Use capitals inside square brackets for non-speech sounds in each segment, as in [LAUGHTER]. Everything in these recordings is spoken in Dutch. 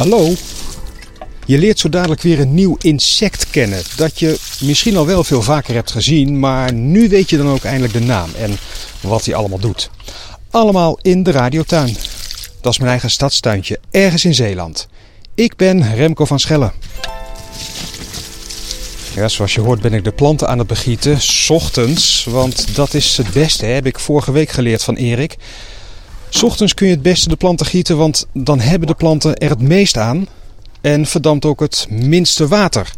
Hallo. Je leert zo dadelijk weer een nieuw insect kennen. Dat je misschien al wel veel vaker hebt gezien, maar nu weet je dan ook eindelijk de naam en wat hij allemaal doet. Allemaal in de radiotuin. Dat is mijn eigen stadstuintje, ergens in Zeeland. Ik ben Remco van Schellen. Ja, zoals je hoort ben ik de planten aan het begieten, s ochtends, want dat is het beste, heb ik vorige week geleerd van Erik. Ochtends kun je het beste de planten gieten, want dan hebben de planten er het meest aan en verdampt ook het minste water.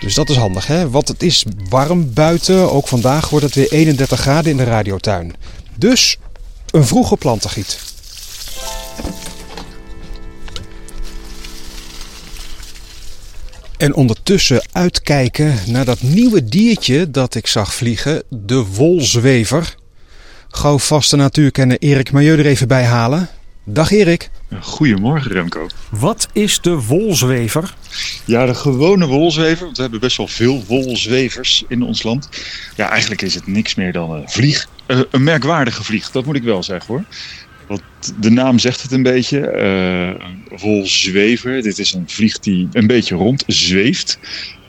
Dus dat is handig, hè? Want het is warm buiten. Ook vandaag wordt het weer 31 graden in de radiotuin. Dus een vroege plantengiet. En ondertussen uitkijken naar dat nieuwe diertje dat ik zag vliegen, de wolzwever. Gauw vaste natuurkenner Erik Milieu er even bij halen. Dag Erik. Goedemorgen Remco. Wat is de wolzwever? Ja, de gewone wolzwever. Want we hebben best wel veel wolzwevers in ons land. Ja, eigenlijk is het niks meer dan een vlieg. Uh, een merkwaardige vlieg, dat moet ik wel zeggen hoor. Want de naam zegt het een beetje. Uh, wolzwever. Dit is een vlieg die een beetje rond zweeft.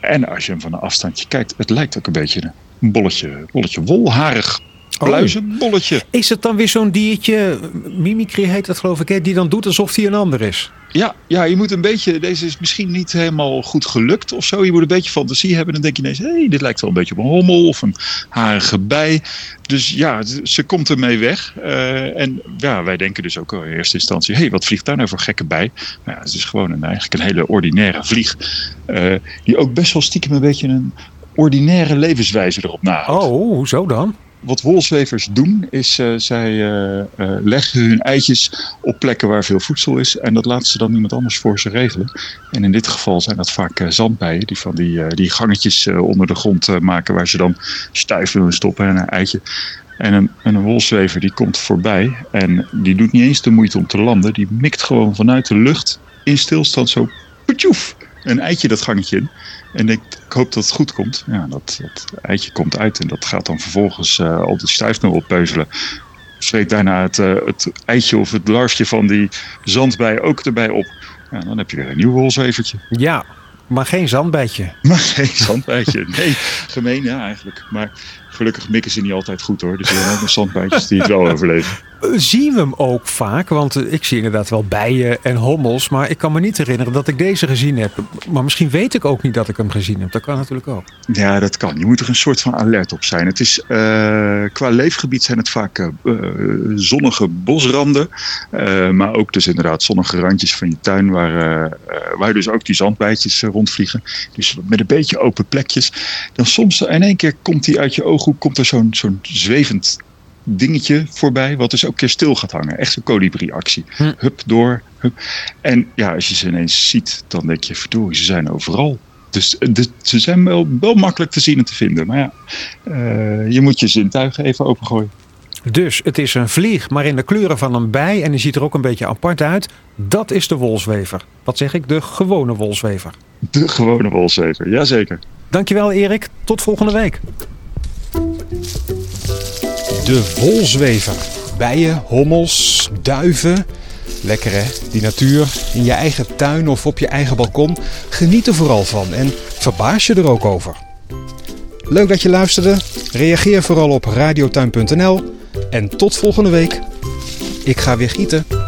En als je hem van een afstandje kijkt, het lijkt ook een beetje een bolletje, bolletje wolharig pluizenbolletje. Oh. Is het dan weer zo'n diertje, mimicry heet dat geloof ik, hè, die dan doet alsof hij een ander is? Ja, ja, je moet een beetje, deze is misschien niet helemaal goed gelukt of zo. Je moet een beetje fantasie hebben. Dan denk je ineens, hé, hey, dit lijkt wel een beetje op een hommel of een harige bij. Dus ja, ze komt ermee weg. Uh, en ja, wij denken dus ook in eerste instantie, hé, hey, wat vliegt daar nou voor gekke bij? Maar ja, het is gewoon een, eigenlijk een hele ordinaire vlieg. Uh, die ook best wel stiekem een beetje een ordinaire levenswijze erop nahoudt. Oh, hoezo dan? Wat wolzwevers doen, is uh, zij uh, uh, leggen hun eitjes op plekken waar veel voedsel is. En dat laten ze dan iemand anders voor ze regelen. En in dit geval zijn dat vaak zandbijen, die van die, die gangetjes onder de grond maken waar ze dan stuif willen stoppen en een eitje. En een, en een wolzwever die komt voorbij en die doet niet eens de moeite om te landen. Die mikt gewoon vanuit de lucht in stilstand zo petjoef een eitje dat gangetje in. En ik, ik hoop dat het goed komt. Ja, dat, dat eitje komt uit en dat gaat dan vervolgens uh, al de stuifmeel oppeuzelen. Vreet daarna het, uh, het eitje of het larfje van die zandbij ook erbij op. Ja, dan heb je weer een nieuw wolzevertje. Ja, maar geen zandbijtje. [LAUGHS] Maar geen zandbijtje. Nee, gemeen ja eigenlijk. Maar gelukkig mikken ze niet altijd goed hoor. Dus er zijn ook nog zandbijtjes die het wel [LAUGHS] overleven. Zien we hem ook vaak? Want ik zie inderdaad wel bijen en hommels. Maar ik kan me niet herinneren dat ik deze gezien heb. Maar misschien weet ik ook niet dat ik hem gezien heb. Dat kan natuurlijk ook. Ja, dat kan. Je moet er een soort van alert op zijn. Het is, uh, qua leefgebied zijn het vaak uh, zonnige bosranden. Maar ook dus inderdaad zonnige randjes van je tuin. Waar, waar dus ook die zandbijtjes rondvliegen. Dus met een beetje open plekjes. Dan soms in één keer komt die uit je ooghoek. Komt er zo'n zo'n zwevend dingetje voorbij, wat dus ook een keer stil gaat hangen. Echt zo'n kolibrie-actie. Hm. Hup, door, hup. En ja, als je ze ineens ziet, dan denk je, verdorie, ze zijn overal. Dus de, ze zijn wel, wel makkelijk te zien en te vinden. Maar ja, uh, je moet je zintuigen even opengooien. Dus het is een vlieg, maar in de kleuren van een bij. En die ziet er ook een beetje apart uit. Dat is de wolzwever. Wat zeg ik? De gewone wolzwever. De gewone wolzwever, jazeker. Dankjewel Erik. Tot volgende week. De wolzwever. Bijen, hommels, duiven. Lekker hè, die natuur in je eigen tuin of op je eigen balkon. Geniet er vooral van en verbaas je er ook over. Leuk dat je luisterde. Reageer vooral op radiotuin.nl. En tot volgende week. Ik ga weer gieten.